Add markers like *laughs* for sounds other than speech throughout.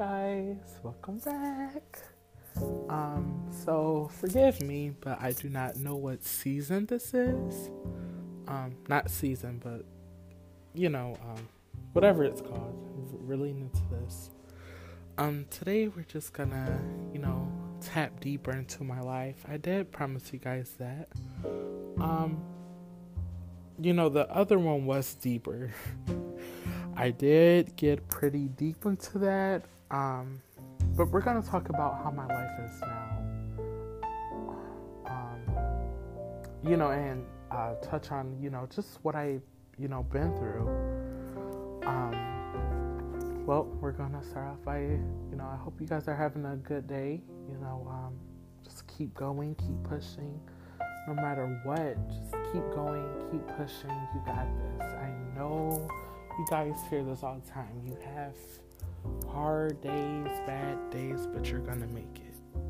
guys, welcome back. Um, so forgive me, but I do not know what season this is. Um, not season, but you know, um, whatever it's called. I'm really into this. Um, today we're just gonna, you know, tap deeper into my life. I did promise you guys that. Um, you know, the other one was deeper. *laughs* I did get pretty deep into that. Um, but we're gonna talk about how my life is now. Um, you know, and uh, touch on you know just what I you know been through. Um, well, we're gonna start off by you know I hope you guys are having a good day. You know, um, just keep going, keep pushing, no matter what. Just keep going, keep pushing. You got this. I know you guys hear this all the time. You have hard days, bad days, but you're gonna make it.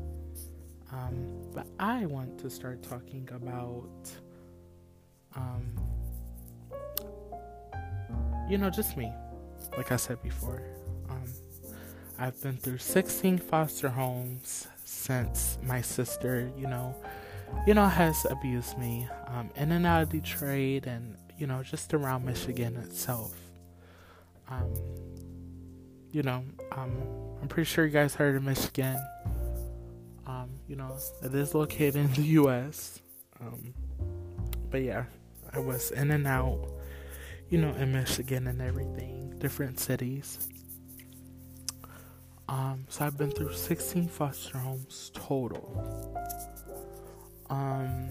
Um, but I want to start talking about, um, you know, just me. Like I said before, um, I've been through 16 foster homes since my sister, you know, you know, has abused me um, in and out of Detroit and you know just around Michigan itself. Um, you know, um, I'm pretty sure you guys heard of Michigan. Um, you know, it is located in the U.S. Um, but yeah, I was in and out, you know, in Michigan and everything, different cities. Um, so I've been through 16 foster homes total. Um,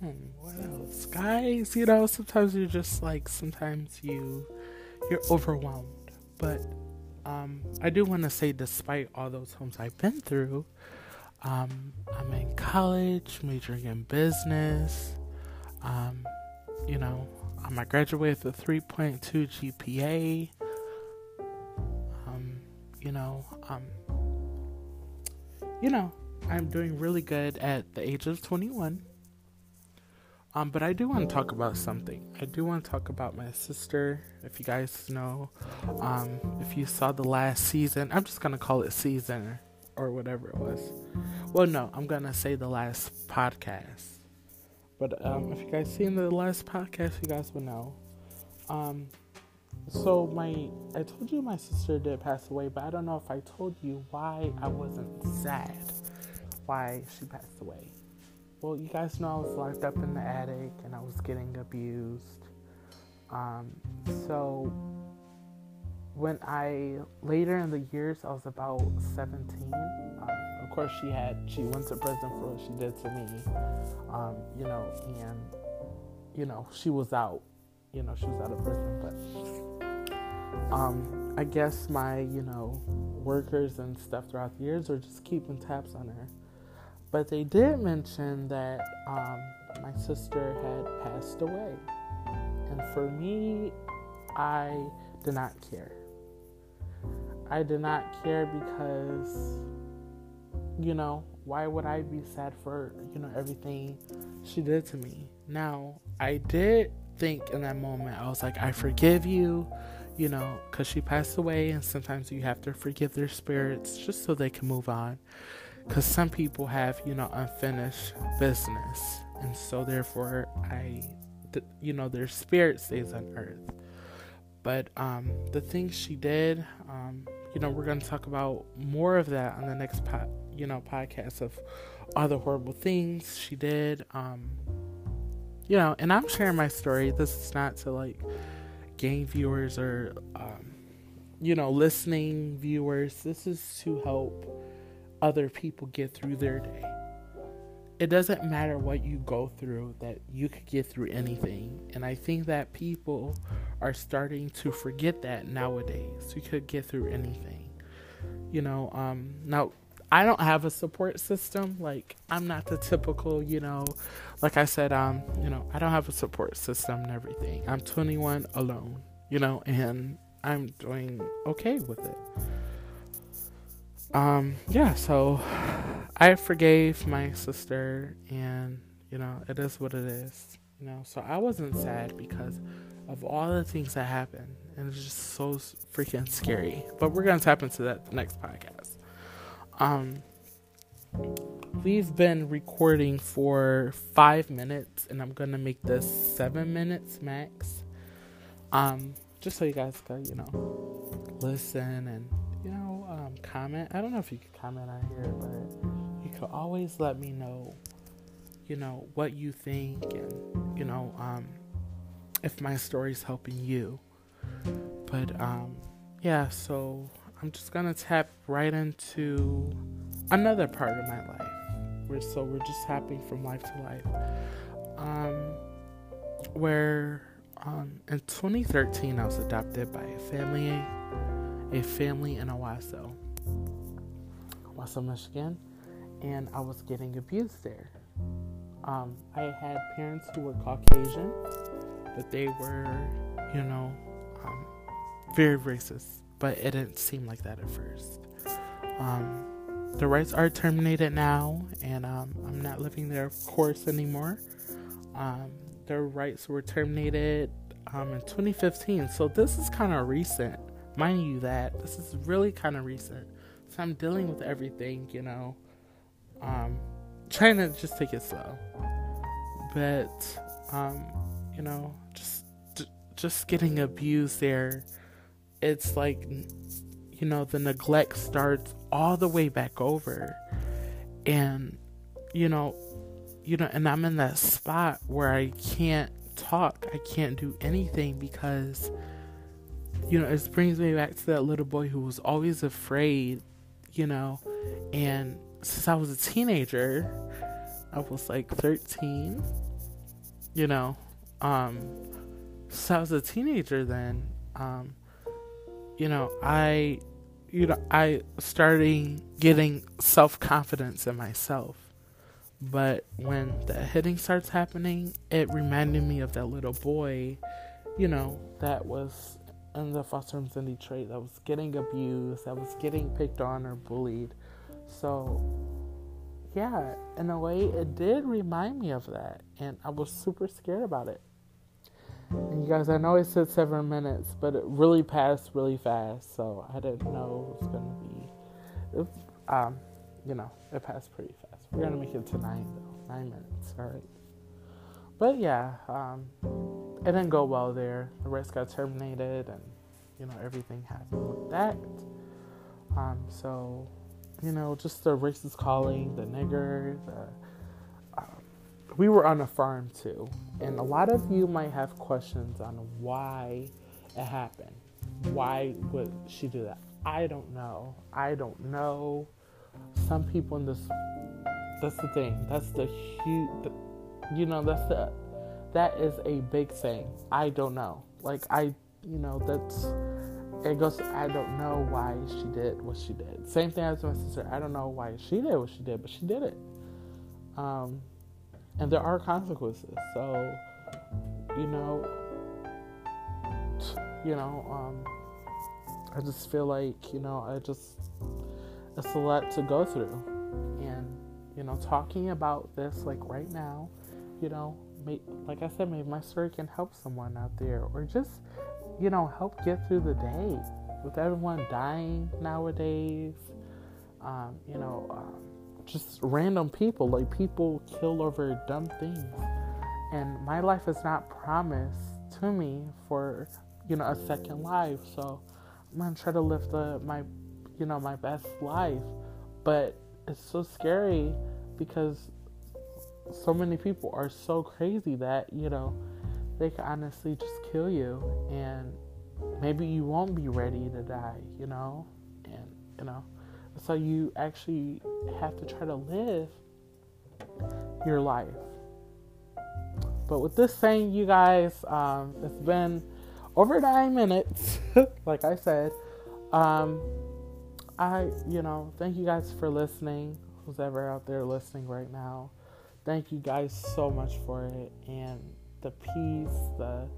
hmm, what else, guys? You know, sometimes you're just like, sometimes you you're overwhelmed but um, I do want to say, despite all those homes I've been through, um, I'm in college, majoring in business. Um, you know, um, I graduated with a 3.2 GPA. Um, you know, um, you know, I'm doing really good at the age of 21. Um, but I do want to talk about something. I do want to talk about my sister. If you guys know, um, if you saw the last season, I'm just gonna call it season or whatever it was. Well, no, I'm gonna say the last podcast. But um, if you guys seen the last podcast, you guys will know. Um, so my, I told you my sister did pass away, but I don't know if I told you why I wasn't sad, why she passed away. Well, you guys know I was locked up in the attic and I was getting abused. Um, so when I later in the years I was about 17. Um, of course, she had she went to prison for what she did to me. Um, you know, and you know she was out. You know, she was out of prison, but um, I guess my you know workers and stuff throughout the years are just keeping tabs on her. But they did mention that um, my sister had passed away. And for me, I did not care. I did not care because, you know, why would I be sad for, you know, everything she did to me? Now, I did think in that moment, I was like, I forgive you, you know, because she passed away, and sometimes you have to forgive their spirits just so they can move on because some people have you know unfinished business and so therefore i you know their spirit stays on earth. But um the things she did um you know we're going to talk about more of that on the next po- you know podcast of all the horrible things she did um you know and i'm sharing my story. This is not to like gain viewers or um you know listening viewers. This is to help other people get through their day. It doesn't matter what you go through, that you could get through anything. And I think that people are starting to forget that nowadays. You could get through anything. You know, um, now I don't have a support system. Like I'm not the typical, you know, like I said, um, you know, I don't have a support system and everything. I'm 21 alone, you know, and I'm doing okay with it um, yeah, so *sighs* I forgave my sister, and you know, it is what it is. You know, so I wasn't sad because of all the things that happened, and it's just so freaking scary. But we're gonna tap into that next podcast. Um, we've been recording for five minutes, and I'm gonna make this seven minutes max. Um, just so you guys can, you know, listen and you know, um, comment. I don't know if you can comment on here, but you can always let me know, you know, what you think and you know, um, if my story's helping you. But um, yeah, so I'm just gonna tap right into another part of my life. We're so we're just tapping from life to life. Um, where um, in 2013 I was adopted by a family, a family in Owosso, Owosso, Michigan, and I was getting abused there. Um, I had parents who were Caucasian, but they were, you know, um, very racist. But it didn't seem like that at first. Um, the rights are terminated now, and um, I'm not living there, of course, anymore. Um, their rights were terminated um, in 2015, so this is kind of recent. Mind you, that this is really kind of recent. So I'm dealing with everything, you know, um, trying to just take it slow. But, um, you know, just just getting abused there, it's like, you know, the neglect starts all the way back over. And, you know, you know, and I'm in that spot where I can't talk, I can't do anything because, you know, it brings me back to that little boy who was always afraid, you know, and since I was a teenager, I was like 13, you know, um, since I was a teenager then, um, you know, I, you know, I started getting self confidence in myself. But when the hitting starts happening, it reminded me of that little boy, you know, that was in the foster homes in Detroit that was getting abused, that was getting picked on or bullied. So, yeah, in a way, it did remind me of that. And I was super scared about it. And you guys, I know I said seven minutes, but it really passed really fast. So I didn't know it was going to be, it, um, you know, it passed pretty fast. We're gonna make it to nine though. Nine minutes, alright. But yeah, um, it didn't go well there. The race got terminated and you know, everything happened with that. Um, so, you know, just the racist calling, the nigger, the um, we were on a farm too. And a lot of you might have questions on why it happened. Why would she do that? I don't know. I don't know. Some people in this that's the thing. That's the huge, you know, that's the, that is a big thing. I don't know. Like, I, you know, that's, it goes, I don't know why she did what she did. Same thing as my sister. I don't know why she did what she did, but she did it. Um, and there are consequences. So, you know, you know, um, I just feel like, you know, I just, it's a lot to go through And, you know, talking about this like right now, you know, like I said, maybe my story can help someone out there or just, you know, help get through the day with everyone dying nowadays. Um, you know, um, just random people, like people kill over dumb things. And my life is not promised to me for, you know, a second life. So I'm gonna try to live the my, you know, my best life. But it's so scary because so many people are so crazy that you know they can honestly just kill you. And maybe you won't be ready to die you know? And you know so you actually have to try to live your life. But with this saying you guys um, it's been over nine minutes *laughs* like i said. Um, I, you know, thank you guys for listening. Who's ever out there listening right now, thank you guys so much for it. And the peace, the,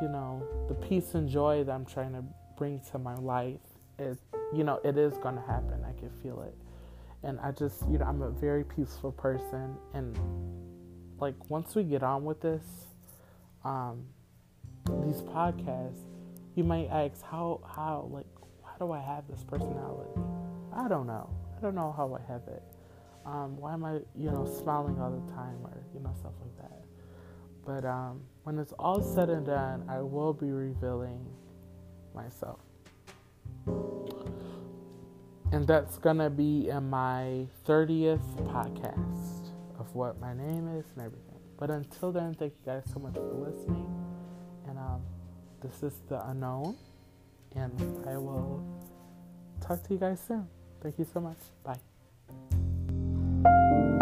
you know, the peace and joy that I'm trying to bring to my life, is you know, it is going to happen. I can feel it. And I just, you know, I'm a very peaceful person. And like, once we get on with this, um, these podcasts, You might ask, how, how, like, how do I have this personality? I don't know. I don't know how I have it. Um, why am I, you know, smiling all the time or, you know, stuff like that. But um, when it's all said and done, I will be revealing myself. And that's going to be in my 30th podcast of what my name is and everything. But until then, thank you guys so much for listening. And um, this is The Unknown. And I will talk to you guys soon. Thank you so much. Bye. Thank you.